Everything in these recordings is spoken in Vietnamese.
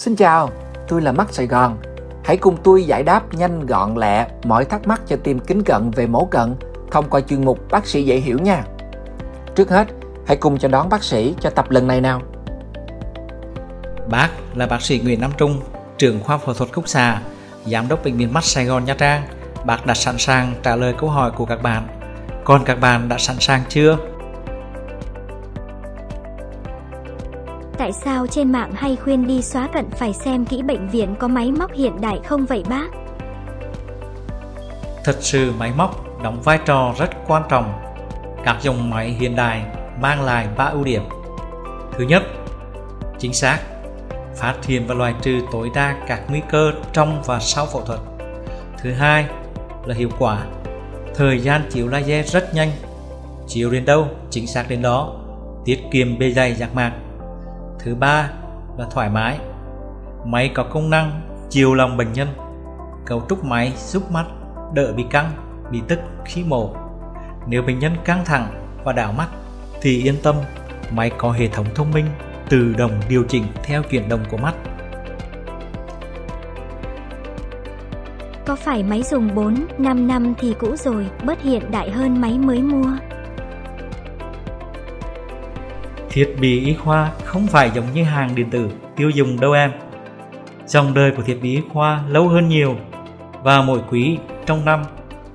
Xin chào, tôi là Mắt Sài Gòn. Hãy cùng tôi giải đáp nhanh gọn lẹ mọi thắc mắc cho tim kính cận về mổ cận thông qua chuyên mục Bác sĩ dễ hiểu nha. Trước hết, hãy cùng chào đón bác sĩ cho tập lần này nào. Bác là bác sĩ Nguyễn Nam Trung, trưởng khoa phẫu thuật khúc xạ, giám đốc bệnh viện mắt Sài Gòn Nha Trang. Bác đã sẵn sàng trả lời câu hỏi của các bạn. Còn các bạn đã sẵn sàng chưa? Tại sao trên mạng hay khuyên đi xóa cận phải xem kỹ bệnh viện có máy móc hiện đại không vậy bác? Thật sự máy móc đóng vai trò rất quan trọng. Các dòng máy hiện đại mang lại ba ưu điểm. Thứ nhất, chính xác, phát hiện và loại trừ tối đa các nguy cơ trong và sau phẫu thuật. Thứ hai là hiệu quả. Thời gian chiếu laser rất nhanh, chiếu đến đâu chính xác đến đó, tiết kiệm bề dày giác mạc. Thứ ba là thoải mái. Máy có công năng chiều lòng bệnh nhân. Cấu trúc máy giúp mắt đỡ bị căng, bị tức khi mổ. Nếu bệnh nhân căng thẳng và đảo mắt thì yên tâm, máy có hệ thống thông minh tự động điều chỉnh theo chuyển động của mắt. Có phải máy dùng 4, 5 năm thì cũ rồi, bớt hiện đại hơn máy mới mua? Thiết bị y khoa không phải giống như hàng điện tử tiêu dùng đâu em. Dòng đời của thiết bị y khoa lâu hơn nhiều và mỗi quý trong năm,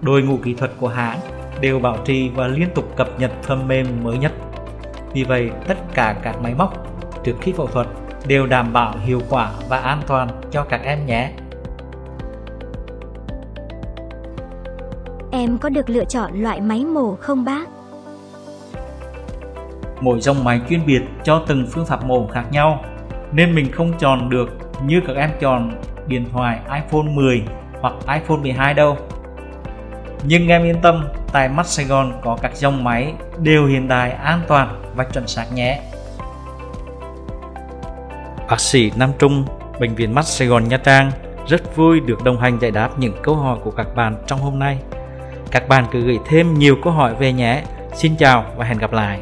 đội ngũ kỹ thuật của hãng đều bảo trì và liên tục cập nhật phần mềm mới nhất. Vì vậy, tất cả các máy móc trước khi phẫu thuật đều đảm bảo hiệu quả và an toàn cho các em nhé. Em có được lựa chọn loại máy mổ không bác? Mỗi dòng máy chuyên biệt cho từng phương pháp mổ khác nhau, nên mình không chọn được như các em chọn điện thoại iPhone 10 hoặc iPhone 12 đâu. Nhưng em yên tâm, tại mắt Sài Gòn có các dòng máy đều hiện đại, an toàn và chuẩn xác nhé. Bác sĩ Nam Trung, Bệnh viện Mắt Sài Gòn Nha Trang rất vui được đồng hành giải đáp những câu hỏi của các bạn trong hôm nay. Các bạn cứ gửi thêm nhiều câu hỏi về nhé. Xin chào và hẹn gặp lại.